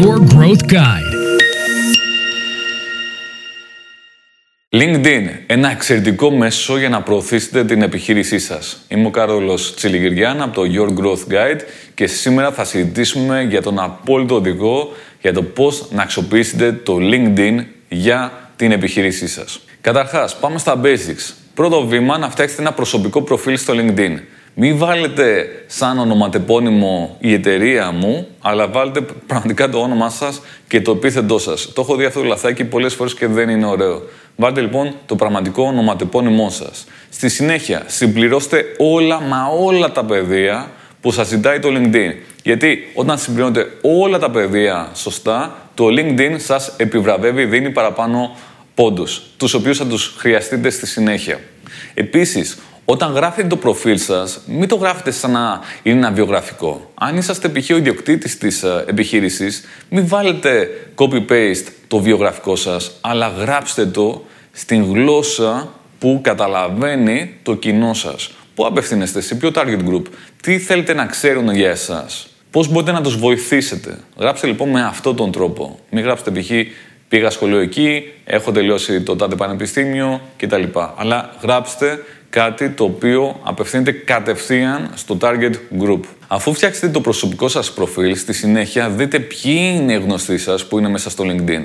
Your Growth Guide. LinkedIn, ένα εξαιρετικό μέσο για να προωθήσετε την επιχείρησή σας. Είμαι ο Κάρολος Τσιλιγυριάν από το Your Growth Guide και σήμερα θα συζητήσουμε για τον απόλυτο οδηγό για το πώς να αξιοποιήσετε το LinkedIn για την επιχείρησή σας. Καταρχάς, πάμε στα basics. Πρώτο βήμα, να φτιάξετε ένα προσωπικό προφίλ στο LinkedIn. Μην βάλετε σαν ονοματεπώνυμο η εταιρεία μου, αλλά βάλετε πραγματικά το όνομά σας και το επίθετό σας. Το έχω δει αυτό το λαθάκι πολλές φορές και δεν είναι ωραίο. Βάλτε λοιπόν το πραγματικό ονοματεπώνυμό σας. Στη συνέχεια, συμπληρώστε όλα μα όλα τα πεδία που σας ζητάει το LinkedIn. Γιατί όταν συμπληρώνετε όλα τα πεδία σωστά, το LinkedIn σας επιβραβεύει, δίνει παραπάνω πόντους, τους οποίους θα τους χρειαστείτε στη συνέχεια. Επίσης, όταν γράφετε το προφίλ σας, μην το γράφετε σαν να είναι ένα βιογραφικό. Αν είσαστε π.χ. ο ιδιοκτήτης της ε, επιχείρησης, μην βάλετε copy-paste το βιογραφικό σας, αλλά γράψτε το στην γλώσσα που καταλαβαίνει το κοινό σας. Πού απευθύνεστε, σε ποιο target group, τι θέλετε να ξέρουν για εσάς, πώς μπορείτε να τους βοηθήσετε. Γράψτε λοιπόν με αυτόν τον τρόπο. Μην γράψετε π.χ. Πήγα σχολείο εκεί, έχω τελειώσει το τάδε πανεπιστήμιο κτλ. Αλλά γράψτε κάτι το οποίο απευθύνεται κατευθείαν στο target group. Αφού φτιάξετε το προσωπικό σας προφίλ, στη συνέχεια δείτε ποιοι είναι οι γνωστοί σας που είναι μέσα στο LinkedIn.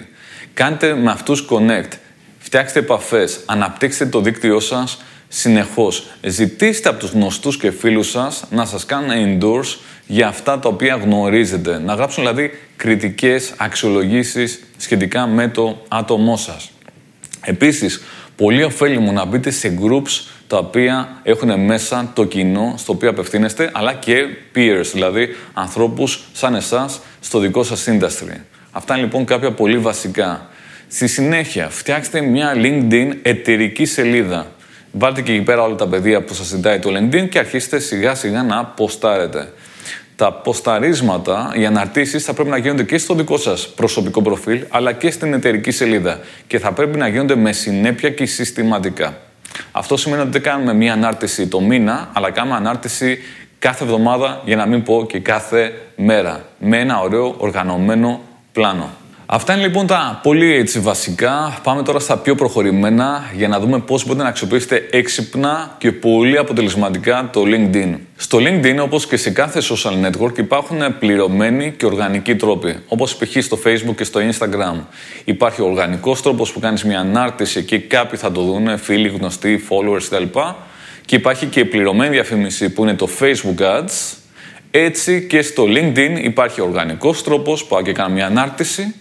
Κάντε με αυτούς connect, φτιάξτε επαφές, αναπτύξτε το δίκτυό σας συνεχώς. Ζητήστε από τους γνωστούς και φίλους σας να σας κάνουν endorse για αυτά τα οποία γνωρίζετε. Να γράψουν δηλαδή κριτικές αξιολογήσεις σχετικά με το άτομό σας. Επίσης, πολύ ωφέλιμο να μπείτε σε groups τα οποία έχουν μέσα το κοινό στο οποίο απευθύνεστε, αλλά και peers, δηλαδή ανθρώπους σαν εσάς στο δικό σας industry. Αυτά είναι λοιπόν κάποια πολύ βασικά. Στη συνέχεια, φτιάξτε μια LinkedIn εταιρική σελίδα. Βάλτε και εκεί πέρα όλα τα παιδεία που σας ζητάει το LinkedIn και αρχίστε σιγά σιγά να ποστάρετε τα ποσταρίσματα, οι αναρτήσεις θα πρέπει να γίνονται και στο δικό σας προσωπικό προφίλ, αλλά και στην εταιρική σελίδα. Και θα πρέπει να γίνονται με συνέπεια και συστηματικά. Αυτό σημαίνει ότι δεν κάνουμε μία ανάρτηση το μήνα, αλλά κάνουμε ανάρτηση κάθε εβδομάδα, για να μην πω και κάθε μέρα. Με ένα ωραίο οργανωμένο πλάνο. Αυτά είναι λοιπόν τα πολύ έτσι βασικά. Πάμε τώρα στα πιο προχωρημένα για να δούμε πώς μπορείτε να αξιοποιήσετε έξυπνα και πολύ αποτελεσματικά το LinkedIn. Στο LinkedIn, όπως και σε κάθε social network, υπάρχουν πληρωμένοι και οργανικοί τρόποι. Όπως π.χ. στο Facebook και στο Instagram. Υπάρχει ο οργανικός τρόπος που κάνεις μια ανάρτηση και κάποιοι θα το δουν, φίλοι, γνωστοί, followers κτλ. Και υπάρχει και η πληρωμένη διαφήμιση που είναι το Facebook Ads. Έτσι και στο LinkedIn υπάρχει ο οργανικός τρόπος, πάω και κάνω μια ανάρτηση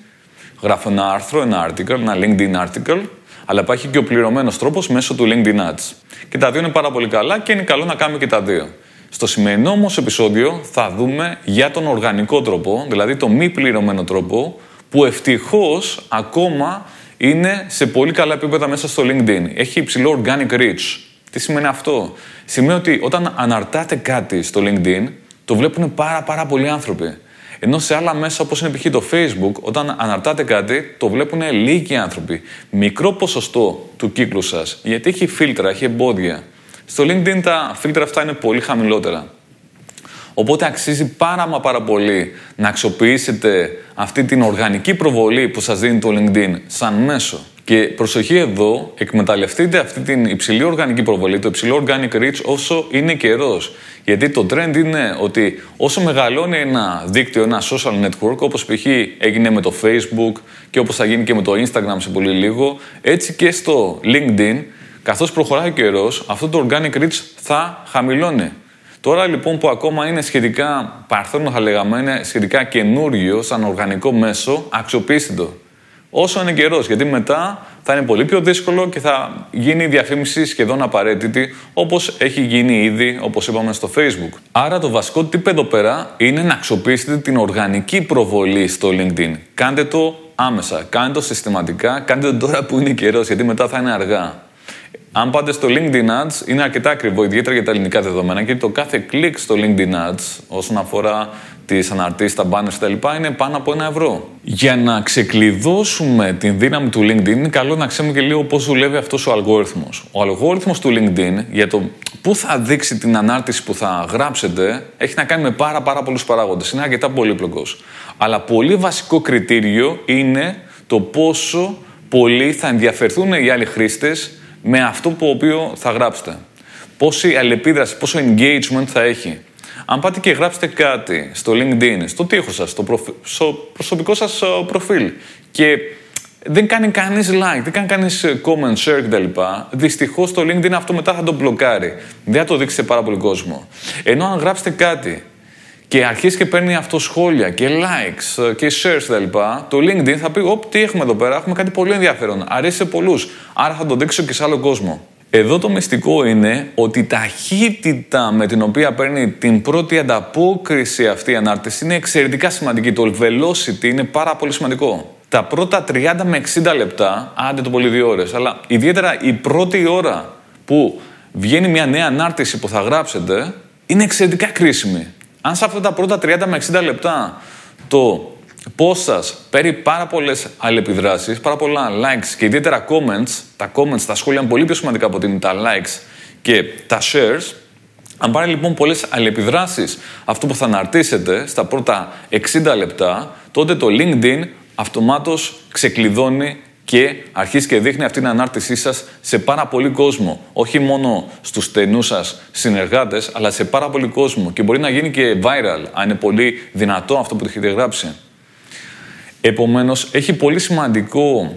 γράφω ένα άρθρο, ένα article, ένα LinkedIn article, αλλά υπάρχει και ο πληρωμένος τρόπος μέσω του LinkedIn Ads. Και τα δύο είναι πάρα πολύ καλά και είναι καλό να κάνουμε και τα δύο. Στο σημερινό όμως επεισόδιο θα δούμε για τον οργανικό τρόπο, δηλαδή το μη πληρωμένο τρόπο, που ευτυχώς ακόμα είναι σε πολύ καλά επίπεδα μέσα στο LinkedIn. Έχει υψηλό organic reach. Τι σημαίνει αυτό; Σημαίνει ότι όταν αναρτάτε κάτι στο LinkedIn, το βλέπουν πάρα πάρα πολλοί άνθρωποι. Ενώ σε άλλα μέσα, όπως είναι π.χ. το Facebook, όταν αναρτάτε κάτι, το βλέπουν λίγοι άνθρωποι. Μικρό ποσοστό του κύκλου σας, γιατί έχει φίλτρα, έχει εμπόδια. Στο LinkedIn τα φίλτρα αυτά είναι πολύ χαμηλότερα. Οπότε αξίζει πάρα μα πάρα πολύ να αξιοποιήσετε αυτή την οργανική προβολή που σας δίνει το LinkedIn σαν μέσο. Και προσοχή εδώ, εκμεταλλευτείτε αυτή την υψηλή οργανική προβολή, το υψηλό organic reach όσο είναι καιρό. Γιατί το trend είναι ότι όσο μεγαλώνει ένα δίκτυο, ένα social network, όπως π.χ. έγινε με το Facebook και όπως θα γίνει και με το Instagram σε πολύ λίγο, έτσι και στο LinkedIn, καθώς προχωράει ο καιρός, αυτό το organic reach θα χαμηλώνει. Τώρα λοιπόν που ακόμα είναι σχετικά παρθένο θα λέγαμε, είναι σχετικά καινούριο σαν οργανικό μέσο, αξιοποιήστε το όσο είναι καιρός. Γιατί μετά θα είναι πολύ πιο δύσκολο και θα γίνει η διαφήμιση σχεδόν απαραίτητη, όπως έχει γίνει ήδη, όπως είπαμε στο Facebook. Άρα το βασικό τύπο εδώ πέρα είναι να αξιοποιήσετε την οργανική προβολή στο LinkedIn. Κάντε το άμεσα, κάντε το συστηματικά, κάντε το τώρα που είναι καιρός, γιατί μετά θα είναι αργά. Αν πάτε στο LinkedIn Ads, είναι αρκετά ακριβό, ιδιαίτερα για τα ελληνικά δεδομένα, γιατί το κάθε κλικ στο LinkedIn Ads, όσον αφορά τις αναρτήσεις, τα banners κτλ. είναι πάνω από ένα ευρώ. Για να ξεκλειδώσουμε την δύναμη του LinkedIn, είναι καλό να ξέρουμε και λίγο πώς δουλεύει αυτός ο αλγόριθμος. Ο αλγόριθμος του LinkedIn για το πού θα δείξει την ανάρτηση που θα γράψετε έχει να κάνει με πάρα, πάρα πολλούς παράγοντες. Είναι αρκετά πολύπλοκος. Αλλά πολύ βασικό κριτήριο είναι το πόσο πολύ θα ενδιαφερθούν οι άλλοι χρήστες με αυτό που οποίο θα γράψετε. Πόση αλληλεπίδραση, πόσο engagement θα έχει. Αν πάτε και γράψετε κάτι στο LinkedIn, στο τείχο σας, στο, στο προσωπικό σας ε, προφίλ και δεν κάνει κανείς like, δεν κάνει κανείς ε, comment, share κτλ. Δυστυχώς το LinkedIn αυτό μετά θα το μπλοκάρει. Δεν θα το δείξει σε πάρα πολύ κόσμο. Ενώ αν γράψετε κάτι και αρχίσει και παίρνει αυτό σχόλια και likes ε, και shares κτλ. Το LinkedIn θα πει: Ωπ, τι έχουμε εδώ πέρα, έχουμε κάτι πολύ ενδιαφέρον. Αρέσει σε πολλούς. Άρα θα το δείξω και σε άλλο κόσμο. Εδώ το μυστικό είναι ότι η ταχύτητα με την οποία παίρνει την πρώτη ανταπόκριση αυτή η ανάρτηση είναι εξαιρετικά σημαντική. Το velocity είναι πάρα πολύ σημαντικό. Τα πρώτα 30 με 60 λεπτά, άντε το πολύ δύο ώρες, αλλά ιδιαίτερα η πρώτη ώρα που βγαίνει μια νέα ανάρτηση που θα γράψετε, είναι εξαιρετικά κρίσιμη. Αν σε αυτά τα πρώτα 30 με 60 λεπτά το πώ σας παίρνει πάρα πολλές αλληλεπιδράσεις, πάρα πολλά likes και ιδιαίτερα comments. Τα comments, τα σχόλια είναι πολύ πιο σημαντικά από ότι είναι τα likes και τα shares. Αν πάρει λοιπόν πολλές αλληλεπιδράσεις αυτό που θα αναρτήσετε στα πρώτα 60 λεπτά, τότε το LinkedIn αυτομάτως ξεκλειδώνει και αρχίζει και δείχνει αυτή την ανάρτησή σας σε πάρα πολύ κόσμο. Όχι μόνο στους στενούς σας συνεργάτες, αλλά σε πάρα πολύ κόσμο. Και μπορεί να γίνει και viral, αν είναι πολύ δυνατό αυτό που το έχετε γράψει. Επομένως, έχει πολύ σημαντικό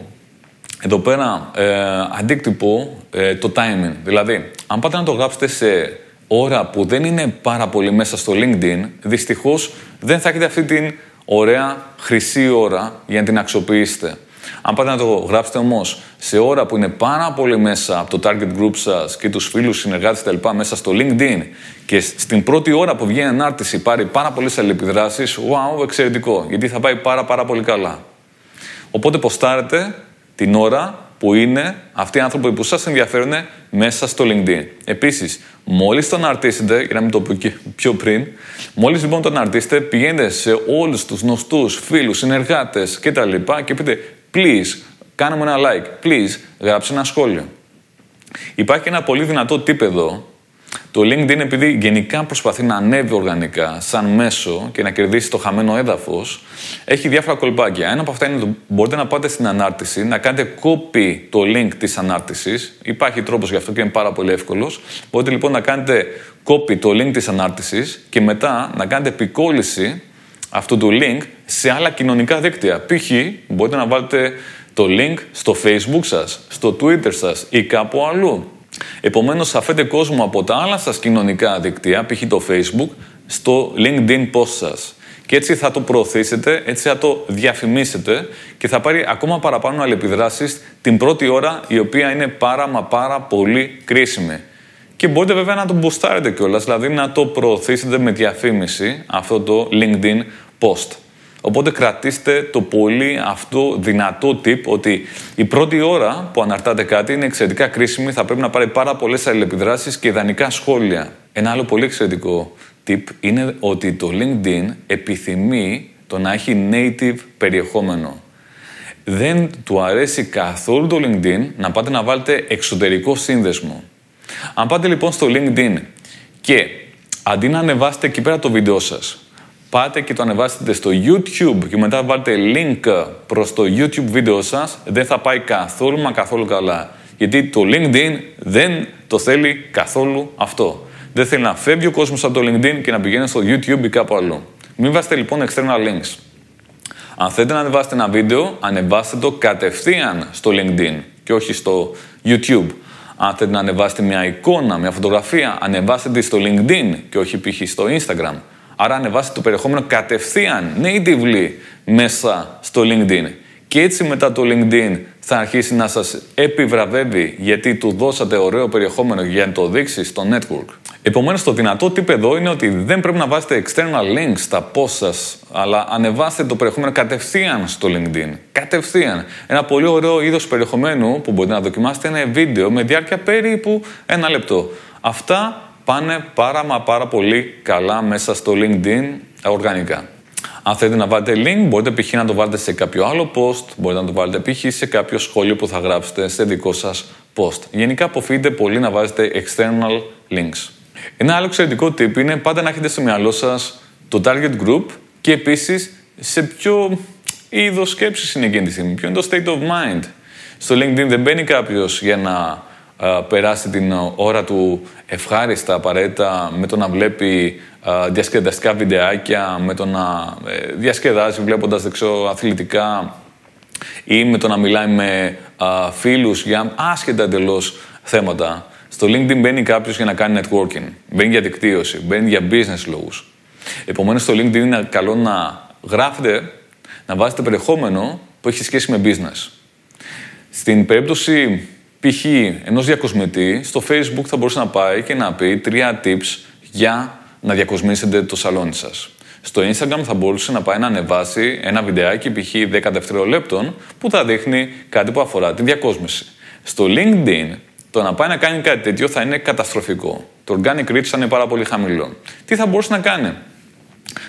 εδώ πέρα ε, αντίκτυπο ε, το timing. Δηλαδή, αν πάτε να το γράψετε σε ώρα που δεν είναι πάρα πολύ μέσα στο LinkedIn, δυστυχώς δεν θα έχετε αυτή την ωραία χρυσή ώρα για να την αξιοποιήσετε. Αν πάτε να το γράψετε όμως σε ώρα που είναι πάρα πολύ μέσα από το target group σας και τους φίλους, συνεργάτες κτλ. μέσα στο LinkedIn και στην πρώτη ώρα που βγαίνει ανάρτηση πάρει πάρα πολλές αλληλεπιδράσεις, wow, εξαιρετικό. Γιατί θα πάει πάρα, πάρα πολύ καλά. Οπότε ποστάρετε την ώρα που είναι αυτοί οι άνθρωποι που σας ενδιαφέρουν μέσα στο LinkedIn. Επίσης, μόλις τον αναρτήσετε, για να μην το πω και πιο πριν, μόλις λοιπόν τον αναρτήσετε, πηγαίνετε σε όλους τους γνωστούς, φίλους, συνεργάτες κτλ. Και πείτε please, κάνε μου ένα like, please, γράψε ένα σχόλιο. Υπάρχει ένα πολύ δυνατό tip εδώ. Το LinkedIn, επειδή γενικά προσπαθεί να ανέβει οργανικά σαν μέσο και να κερδίσει το χαμένο έδαφος, έχει διάφορα κολπάκια. Ένα από αυτά είναι ότι μπορείτε να πάτε στην ανάρτηση, να κάνετε copy το link της ανάρτησης. Υπάρχει τρόπος γι' αυτό και είναι πάρα πολύ εύκολος. Μπορείτε λοιπόν να κάνετε copy το link της ανάρτησης και μετά να κάνετε επικόλυση αυτού του link σε άλλα κοινωνικά δίκτυα. Π.χ. μπορείτε να βάλετε το link στο facebook σας, στο twitter σας ή κάπου αλλού. Επομένως, θα φέρετε κόσμο από τα άλλα σας κοινωνικά δίκτυα, π.χ. το facebook, στο LinkedIn post σας. Και έτσι θα το προωθήσετε, έτσι θα το διαφημίσετε και θα πάρει ακόμα παραπάνω αλληλεπιδράσεις την πρώτη ώρα η οποία είναι πάρα μα πάρα πολύ κρίσιμη. Και μπορείτε βέβαια να το μποστάρετε κιόλας, δηλαδή να το προωθήσετε με διαφήμιση αυτό το LinkedIn post. Οπότε κρατήστε το πολύ αυτό δυνατό tip ότι η πρώτη ώρα που αναρτάτε κάτι είναι εξαιρετικά κρίσιμη, θα πρέπει να πάρει πάρα πολλές αλληλεπιδράσεις και ιδανικά σχόλια. Ένα άλλο πολύ εξαιρετικό tip είναι ότι το LinkedIn επιθυμεί το να έχει native περιεχόμενο. Δεν του αρέσει καθόλου το LinkedIn να πάτε να βάλετε εξωτερικό σύνδεσμο. Αν πάτε λοιπόν στο LinkedIn και αντί να ανεβάσετε εκεί πέρα το βίντεο σας, πάτε και το ανεβάσετε στο YouTube και μετά βάλετε link προς το YouTube βίντεο σας, δεν θα πάει καθόλου μα καθόλου καλά. Γιατί το LinkedIn δεν το θέλει καθόλου αυτό. Δεν θέλει να φεύγει ο κόσμος από το LinkedIn και να πηγαίνει στο YouTube ή κάπου αλλού. Μην βάζετε λοιπόν external links. Αν θέλετε να ανεβάσετε ένα βίντεο, ανεβάστε το κατευθείαν στο LinkedIn και όχι στο YouTube. Αν θέλετε να ανεβάσετε μια εικόνα, μια φωτογραφία, ανεβάστε τη στο LinkedIn και όχι π.χ. στο Instagram. Άρα ανεβάστε το περιεχόμενο κατευθείαν, natively, μέσα στο LinkedIn. Και έτσι μετά το LinkedIn θα αρχίσει να σας επιβραβεύει γιατί του δώσατε ωραίο περιεχόμενο για να το δείξεις στο network. Επομένως το δυνατό tip εδώ είναι ότι δεν πρέπει να βάζετε external links στα posts σας, αλλά ανεβάστε το περιεχόμενο κατευθείαν στο LinkedIn. Κατευθείαν. Ένα πολύ ωραίο είδος περιεχομένου που μπορείτε να δοκιμάσετε είναι βίντεο με διάρκεια περίπου ένα λεπτό. Αυτά πάνε πάρα μα πάρα πολύ καλά μέσα στο LinkedIn οργανικά. Αν θέλετε να βάλετε link, μπορείτε π.χ. να το βάλετε σε κάποιο άλλο post, μπορείτε να το βάλετε π.χ. σε κάποιο σχόλιο που θα γράψετε σε δικό σας post. Γενικά αποφύγετε πολύ να βάζετε external links. Ένα άλλο εξαιρετικό tip είναι πάντα να έχετε στο μυαλό σας το target group και επίσης σε ποιο είδος σκέψης είναι εκείνη τη στιγμή, ποιο είναι το state of mind. Στο LinkedIn δεν μπαίνει κάποιος για να περάσει την ώρα του ευχάριστα απαραίτητα με το να βλέπει διασκεδαστικά βιντεάκια, με το να ε, διασκεδάζει βλέποντας δεξιό αθλητικά ή με το να μιλάει με φίλους για άσχετα εντελώς θέματα. Στο LinkedIn μπαίνει κάποιος για να κάνει networking, μπαίνει για δικτύωση, μπαίνει για business λόγους. Επομένως, στο LinkedIn είναι καλό να γράφετε, να βάζετε περιεχόμενο που έχει σχέση με business. Στην περίπτωση π.χ. ενός διακοσμητή, στο Facebook θα μπορούσε να πάει και να πει τρία tips για να διακοσμήσετε το σαλόνι σας. Στο Instagram θα μπορούσε να πάει να ανεβάσει ένα βιντεάκι π.χ. 10 δευτερολέπτων που θα δείχνει κάτι που αφορά τη διακόσμηση. Στο LinkedIn το να πάει να κάνει κάτι τέτοιο θα είναι καταστροφικό. Το organic reach θα είναι πάρα πολύ χαμηλό. Τι θα μπορούσε να κάνει;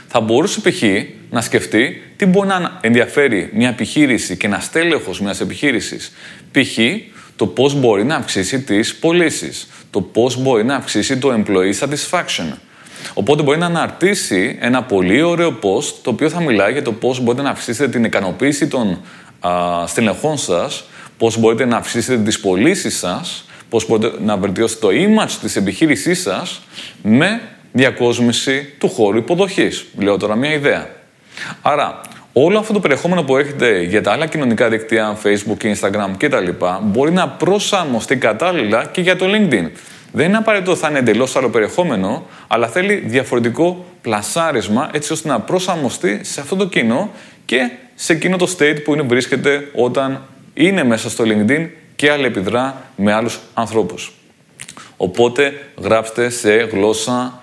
Θα μπορούσε π.χ. να σκεφτεί τι μπορεί να ενδιαφέρει μια επιχείρηση και ένα στέλεχο μιας επιχείρησης. Π.χ το πώς μπορεί να αυξήσει τις πωλήσεις, το πώς μπορεί να αυξήσει το employee satisfaction. Οπότε μπορεί να αναρτήσει ένα πολύ ωραίο post το οποίο θα μιλάει για το πώς μπορείτε να αυξήσετε την ικανοποίηση των α, στελεχών σας, πώς μπορείτε να αυξήσετε τις πωλήσεις σας, πώς μπορείτε να βελτιώσετε το image της επιχείρησής σας με διακόσμηση του χώρου υποδοχής. Λέω τώρα μια ιδέα. Άρα, όλο αυτό το περιεχόμενο που έχετε για τα άλλα κοινωνικά δίκτυα, Facebook, Instagram κτλ. μπορεί να προσαρμοστεί κατάλληλα και για το LinkedIn. Δεν είναι απαραίτητο ότι θα είναι εντελώς άλλο περιεχόμενο, αλλά θέλει διαφορετικό πλασάρισμα έτσι ώστε να προσαρμοστεί σε αυτό το κοινό και σε εκείνο το state που είναι, βρίσκεται όταν είναι μέσα στο LinkedIn και αλληλεπιδρά με άλλους ανθρώπους. Οπότε γράψτε σε γλώσσα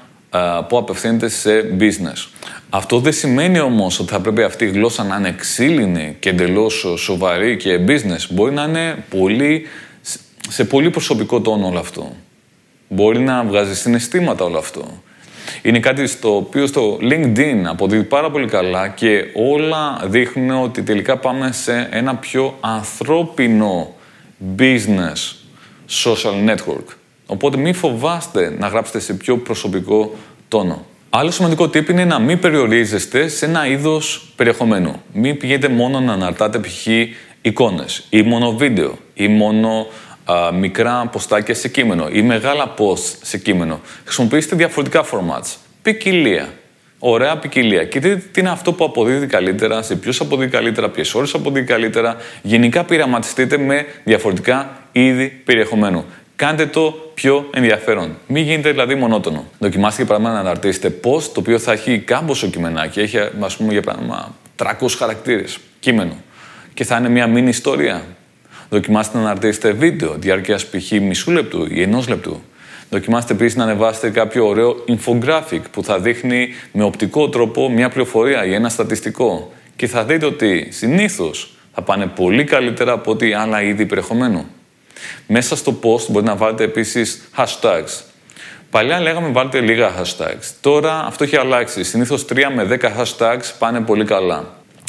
που απευθύνεται σε business. Αυτό δεν σημαίνει όμως ότι θα πρέπει αυτή η γλώσσα να είναι ξύλινη και εντελώς σοβαρή και business. Μπορεί να είναι πολύ, σε πολύ προσωπικό τόνο όλο αυτό. Μπορεί να βγάζει συναισθήματα όλο αυτό. Είναι κάτι στο οποίο στο LinkedIn αποδίδει πάρα πολύ καλά και όλα δείχνουν ότι τελικά πάμε σε ένα πιο ανθρώπινο business social network. Οπότε μην φοβάστε να γράψετε σε πιο προσωπικό τόνο. Άλλο σημαντικό tip είναι να μην περιορίζεστε σε ένα είδος περιεχομένου. Μην πηγαίνετε μόνο να αναρτάτε π.χ. εικόνες ή μόνο βίντεο ή μόνο α, μικρά ποστάκια σε κείμενο ή μεγάλα post σε κείμενο. Χρησιμοποιήστε διαφορετικά formats. Ποικιλία. Ωραία ποικιλία. Και δείτε τι είναι αυτό που αποδίδει καλύτερα, σε ποιους αποδίδει καλύτερα, ποιες ώρες αποδίδει καλύτερα. Γενικά πειραματιστείτε με διαφορετικά είδη περιεχομένου. Κάντε το πιο ενδιαφέρον. Μην γίνετε δηλαδή μονότονο. Δοκιμάστε για παράδειγμα να αναρτήσετε post το οποίο θα έχει κάμποσο κειμενάκι. Έχει, ας πούμε, για παράδειγμα, 300 χαρακτήρες κείμενο. Και θα είναι μια μήνυ ιστορία. Δοκιμάστε να αναρτήσετε βίντεο διάρκεια π.χ. μισού λεπτού ή ενός λεπτού. Δοκιμάστε επίσης να ανεβάσετε κάποιο ωραίο infographic που θα δείχνει με οπτικό τρόπο μια πληροφορία ή ένα στατιστικό. Και θα δείτε ότι συνήθως θα πάνε πολύ καλύτερα από ό,τι άλλα είδη περιεχομένου. Μέσα στο post μπορείτε να βάλετε επίσης hashtags. Παλιά λέγαμε βάλτε λίγα hashtags. Τώρα αυτό έχει αλλάξει. Συνήθως 3 με 10 hashtags πάνε πολύ καλά.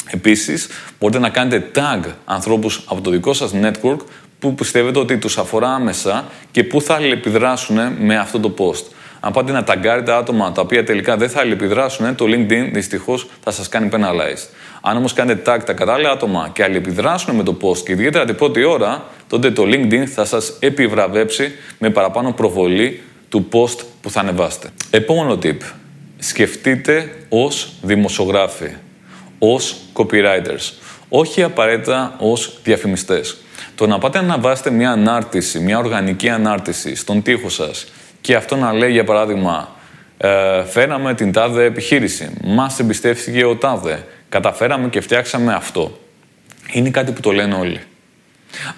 Επίσης, μπορείτε να κάνετε tag ανθρώπους από το δικό σας network που πιστεύετε ότι τους αφορά άμεσα και που θα αλληλεπιδράσουν με αυτό το post. Αν πάτε να ταγκάρετε άτομα τα οποία τελικά δεν θα αλληλεπιδράσουν, το LinkedIn δυστυχώς θα σας κάνει penalize. Αν όμως κάνετε tag τα κατάλληλα άτομα και αλληλεπιδράσουν με το post και ιδιαίτερα την πρώτη ώρα, τότε το LinkedIn θα σας επιβραβεύσει με παραπάνω προβολή του post που θα ανεβάσετε. Επόμενο tip. Σκεφτείτε ως δημοσιογράφοι, ως copywriters, όχι απαραίτητα ως διαφημιστές. Το να πάτε να αναβάσετε μια ανάρτηση, μια οργανική ανάρτηση στον τοίχο σας και αυτό να λέει για παράδειγμα ε, φέραμε την τάδε επιχείρηση, μας εμπιστεύτηκε ο τάδε, καταφέραμε και φτιάξαμε αυτό. Είναι κάτι που το λένε όλοι.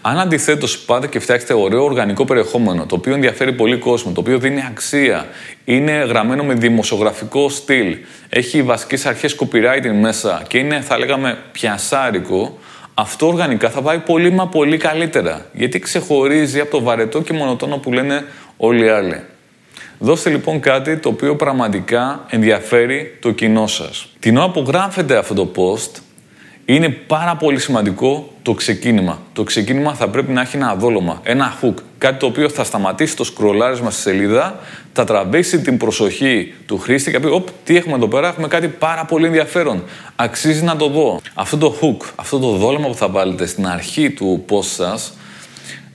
Αν αντιθέτως πάτε και φτιάξετε ωραίο οργανικό περιεχόμενο, το οποίο ενδιαφέρει πολύ κόσμο, το οποίο δίνει αξία, είναι γραμμένο με δημοσιογραφικό στυλ, έχει βασικές αρχές copywriting μέσα και είναι, θα λέγαμε, πιασάρικο, αυτό οργανικά θα πάει πολύ μα πολύ καλύτερα. Γιατί ξεχωρίζει από το βαρετό και μονοτόνο που λένε όλοι οι άλλοι. Δώστε λοιπόν κάτι το οποίο πραγματικά ενδιαφέρει το κοινό σας. Την ώρα που γράφετε αυτό το post, είναι πάρα πολύ σημαντικό το ξεκίνημα. Το ξεκίνημα θα πρέπει να έχει ένα δόλωμα, ένα hook. Κάτι το οποίο θα σταματήσει το σκρολάρισμα στη σελίδα, θα τραβήξει την προσοχή του χρήστη και θα πει: Οπ, τι έχουμε εδώ πέρα, έχουμε κάτι πάρα πολύ ενδιαφέρον. Αξίζει να το δω. Αυτό το hook, αυτό το δόλωμα που θα βάλετε στην αρχή του post σας,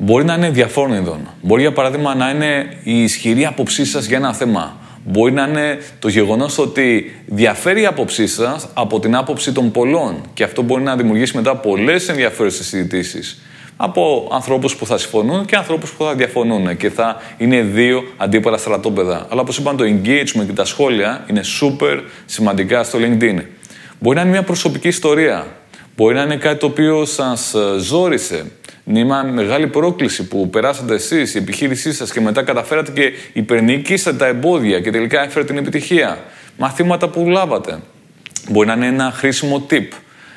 μπορεί να είναι διαφόρων ειδών. Μπορεί για παράδειγμα να είναι η ισχυρή άποψή σας για ένα θέμα. Μπορεί να είναι το γεγονός ότι διαφέρει η άποψή σας από την άποψη των πολλών. Και αυτό μπορεί να δημιουργήσει μετά πολλές ενδιαφέρουσες συζητήσεις από ανθρώπους που θα συμφωνούν και ανθρώπους που θα διαφωνούν. Και θα είναι δύο αντίπαλα στρατόπεδα. Αλλά όπως είπαν, το engagement και τα σχόλια είναι super σημαντικά στο LinkedIn. Μπορεί να είναι μια προσωπική ιστορία. Μπορεί να είναι κάτι το οποίο σας ε, ζόρισε είναι μια μεγάλη πρόκληση που περάσατε εσείς, η επιχείρησή σας και μετά καταφέρατε και υπερνικήσατε τα εμπόδια και τελικά έφερε την επιτυχία. Μαθήματα που λάβατε. Μπορεί να είναι ένα χρήσιμο tip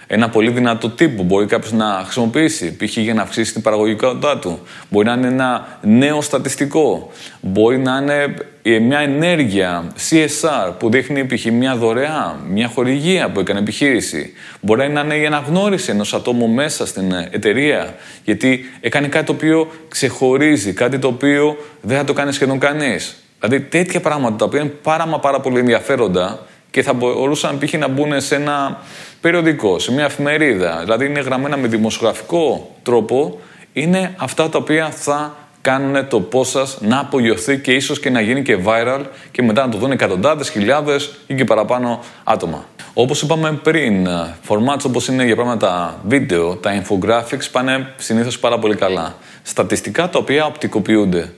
ένα πολύ δυνατό τύπο μπορεί κάποιος να χρησιμοποιήσει, π.χ. για να αυξήσει την παραγωγικότητά του. Μπορεί να είναι ένα νέο στατιστικό. Μπορεί να είναι ε, μια ενέργεια CSR που δείχνει π.χ. μια δωρεά, μια χορηγία που έκανε επιχείρηση. Μπορεί να είναι η αναγνώριση ενός ατόμου μέσα στην εταιρεία, γιατί έκανε κάτι το οποίο ξεχωρίζει, κάτι το οποίο δεν θα το κάνει σχεδόν κανείς. Δηλαδή τέτοια πράγματα τα οποία είναι πάρα μα πάρα πολύ ενδιαφέροντα και θα μπορούσαν π.χ. να μπουν σε ένα περιοδικό, σε μια εφημερίδα, δηλαδή είναι γραμμένα με δημοσιογραφικό τρόπο, είναι αυτά τα οποία θα κάνουν το πώς σας να απογειωθεί και ίσως και να γίνει και viral και μετά να το δουν εκατοντάδες, χιλιάδες ή και παραπάνω άτομα. Όπως είπαμε πριν, formats όπως είναι για πράγματα τα βίντεο, τα infographics πάνε συνήθως πάρα πολύ καλά. Στατιστικά τα οποία οπτικοποιούνται.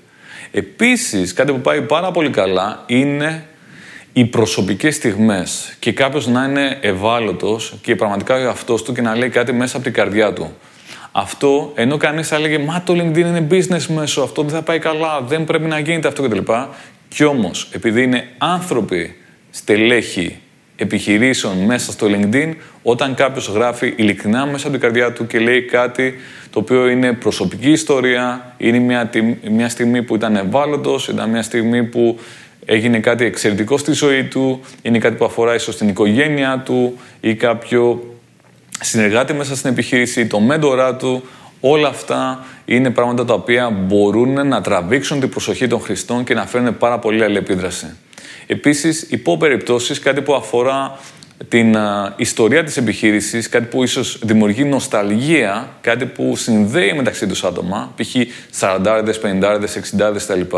Επίσης, κάτι που πάει πάρα πολύ καλά είναι οι προσωπικές στιγμές και κάποιος να είναι ευάλωτος και πραγματικά για αυτός του και να λέει κάτι μέσα από την καρδιά του. Αυτό, ενώ κανείς θα έλεγε Μα το LinkedIn είναι business μέσο, αυτό δεν θα πάει καλά, δεν πρέπει να γίνεται αυτό κτλ. Κι όμως, επειδή είναι άνθρωποι στελέχοι επιχειρήσεων μέσα στο LinkedIn, όταν κάποιος γράφει ειλικρινά μέσα από την καρδιά του και λέει κάτι το οποίο είναι προσωπική ιστορία, είναι μια, μια στιγμή που ήταν ευάλωτος, ήταν μια στιγμή που έγινε κάτι εξαιρετικό στη ζωή του, είναι κάτι που αφορά ίσως την οικογένειά του ή κάποιο συνεργάτη μέσα στην επιχείρηση, το μέντορά του, όλα αυτά είναι πράγματα τα οποία μπορούν να τραβήξουν την προσοχή των χρηστών και να φέρουν πάρα πολύ αλληλεπίδραση. Επίσης, υπό περιπτώσεις, κάτι που αφορά την ιστορία της επιχείρησης, κάτι που ίσως δημιουργεί νοσταλγία, κάτι που συνδέει μεταξύ τους άτομα, π.χ. 40, 50, 60 κτλ.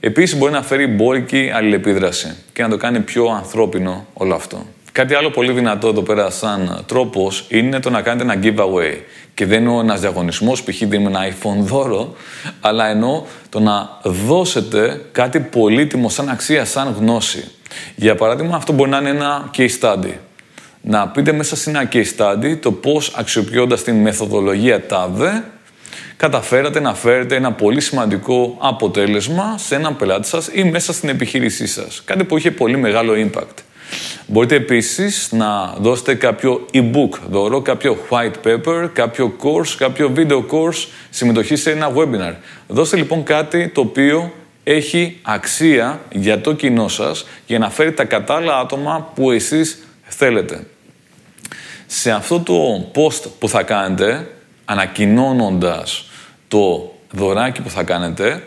Επίσης, μπορεί να φέρει μπόρικη αλληλεπίδραση και να το κάνει πιο ανθρώπινο όλο αυτό. Κάτι άλλο πολύ δυνατό εδώ πέρα, σαν τρόπος, είναι το να κάνετε ένα giveaway. Και δεν εννοώ ένας διαγωνισμός, π.χ. δίνουμε ένα iPhone δώρο, αλλά εννοώ το να δώσετε κάτι πολύτιμο σαν αξία, σαν γνώση. Για παράδειγμα, αυτό μπορεί να είναι ένα case study. Να πείτε μέσα σε ένα case study το πώς αξιοποιώντας την μεθοδολογία TADE καταφέρατε να φέρετε ένα πολύ σημαντικό αποτέλεσμα σε έναν πελάτη σας ή μέσα στην επιχείρησή σας. Κάτι που είχε πολύ μεγάλο impact. Μπορείτε επίσης να δώσετε κάποιο e-book δώρο, κάποιο white paper, κάποιο course, κάποιο video course, συμμετοχή σε ένα webinar. Δώστε λοιπόν κάτι το οποίο έχει αξία για το κοινό σας για να φέρει τα κατάλληλα άτομα που εσείς θέλετε. Σε αυτό το post που θα κάνετε, ανακοινώνοντας το δωράκι που θα κάνετε,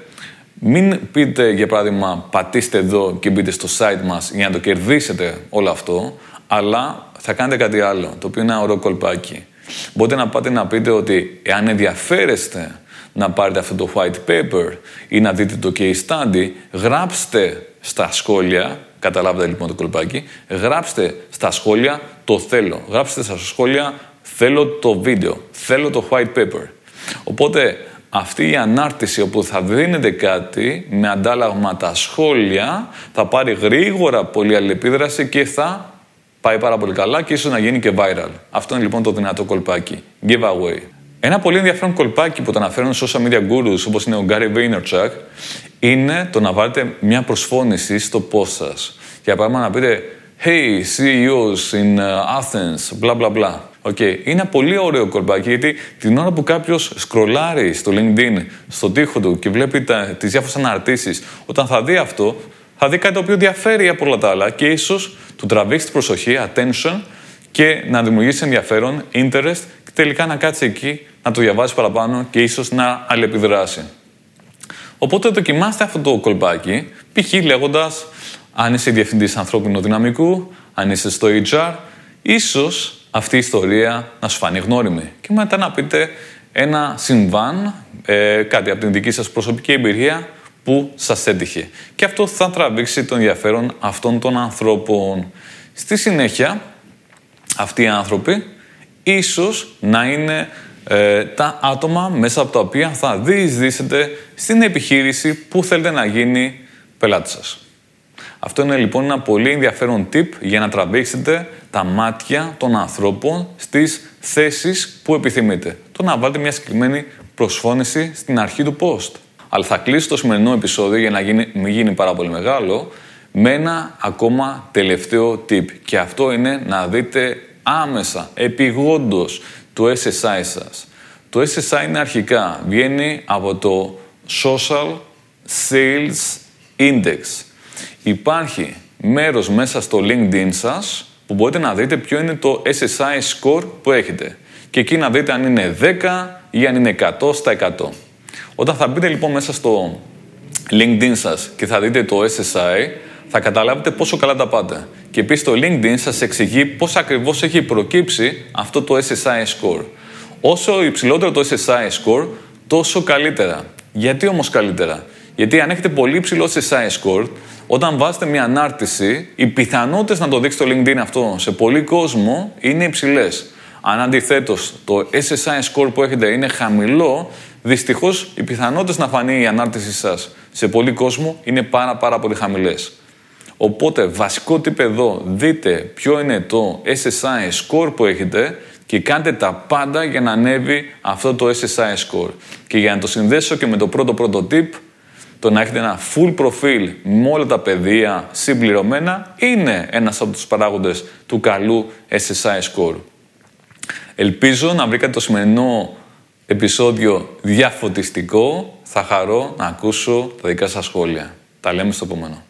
μην πείτε, για παράδειγμα, πατήστε εδώ και μπείτε στο site μας για να το κερδίσετε όλο αυτό, αλλά θα κάνετε κάτι άλλο, το οποίο είναι ένα ωραίο κολπάκι. Μπορείτε να πάτε να πείτε ότι εάν ενδιαφέρεστε να πάρετε αυτό το white paper ή να δείτε το case study, γράψτε στα σχόλια, καταλάβετε λοιπόν το κολπάκι, γράψτε στα σχόλια το θέλω. Γράψτε στα σχόλια θέλω το βίντεο, θέλω το white paper. Οπότε αυτή η ανάρτηση όπου θα δίνετε κάτι με αντάλλαγμα τα σχόλια θα πάρει γρήγορα πολύ αλληλεπίδραση και θα πάει πάρα πολύ καλά και ίσως να γίνει και viral. Αυτό είναι λοιπόν το δυνατό κολπάκι. Giveaway. Ένα πολύ ενδιαφέρον κολπάκι που το αναφέρουν social media gurus όπως είναι ο Gary Vaynerchuk είναι το να βάλετε μια προσφώνηση στο post σας. Για παράδειγμα να πείτε Hey, CEOs in uh, Athens, bla bla bla. Okay. Είναι πολύ ωραίο κολπάκι γιατί την ώρα που κάποιος σκρολάρει στο LinkedIn, στο τοίχο του και βλέπει τις διάφορες αναρτήσεις, όταν θα δει αυτό, θα δει κάτι το οποίο διαφέρει από όλα τα άλλα και ίσως του τραβήξει την προσοχή, attention και να δημιουργήσει ενδιαφέρον, interest και τελικά να κάτσει εκεί, να το διαβάσει παραπάνω και ίσως να αλληλεπιδράσει. Οπότε δοκιμάστε αυτό το κολπάκι, π.χ. λέγοντας αν είσαι διευθυντής ανθρώπινου δυναμικού, αν είσαι στο HR, ίσως αυτή η ιστορία να σου φανεί γνώριμη. Και μετά να πείτε ένα συμβάν, ε, κάτι από την δική σας προσωπική εμπειρία που σας έτυχε. Και αυτό θα τραβήξει τον ενδιαφέρον αυτών των ανθρώπων. Στη συνέχεια, αυτοί οι άνθρωποι ίσως να είναι ε, τα άτομα μέσα από τα οποία θα διεισδύσετε στην επιχείρηση που θέλετε να γίνει πελάτης σας. Αυτό είναι λοιπόν ένα πολύ ενδιαφέρον tip για να τραβήξετε τα μάτια των ανθρώπων στις θέσεις που επιθυμείτε. Το να βάλετε μια συγκεκριμένη προσφώνηση στην αρχή του post. Αλλά θα κλείσω το σημερινό επεισόδιο για να γίνει, μην γίνει πάρα πολύ μεγάλο με ένα ακόμα τελευταίο tip. Και αυτό είναι να δείτε άμεσα, επιγόντως, το SSI σας. Το SSI είναι αρχικά, βγαίνει από το Social Sales Index. Υπάρχει μέρος μέσα στο LinkedIn σας που μπορείτε να δείτε ποιο είναι το SSI score που έχετε. Και εκεί να δείτε αν είναι 10 ή αν είναι 100 στα 100. Όταν θα μπείτε λοιπόν μέσα στο LinkedIn σας και θα δείτε το SSI, θα καταλάβετε πόσο καλά τα πάτε. Και επίσης το LinkedIn σας εξηγεί πώς ακριβώς έχει προκύψει αυτό το SSI score. Όσο υψηλότερο το SSI score, τόσο καλύτερα. Γιατί όμως καλύτερα; Γιατί αν έχετε πολύ υψηλό SSI score, όταν βάζετε μια ανάρτηση, οι πιθανότητες να το δείξει το LinkedIn αυτό σε πολύ κόσμο είναι υψηλές. Αν αντιθέτως το SSI score που έχετε είναι χαμηλό, δυστυχώς οι πιθανότητες να φανεί η ανάρτησή σας σε πολύ κόσμο είναι πάρα, πάρα πολύ χαμηλές. Οπότε, βασικό τύπο εδώ, δείτε ποιο είναι το SSI score που έχετε και κάντε τα πάντα για να ανέβει αυτό το SSI score. Και για να το συνδέσω και με το πρώτο πρώτο tip, το να έχετε ένα full προφίλ με όλα τα πεδία συμπληρωμένα είναι ένας από τους παράγοντες του καλού SSI score. Ελπίζω να βρήκατε το σημερινό επεισόδιο διαφωτιστικό. Θα χαρώ να ακούσω τα δικά σας σχόλια. Τα λέμε στο επόμενο.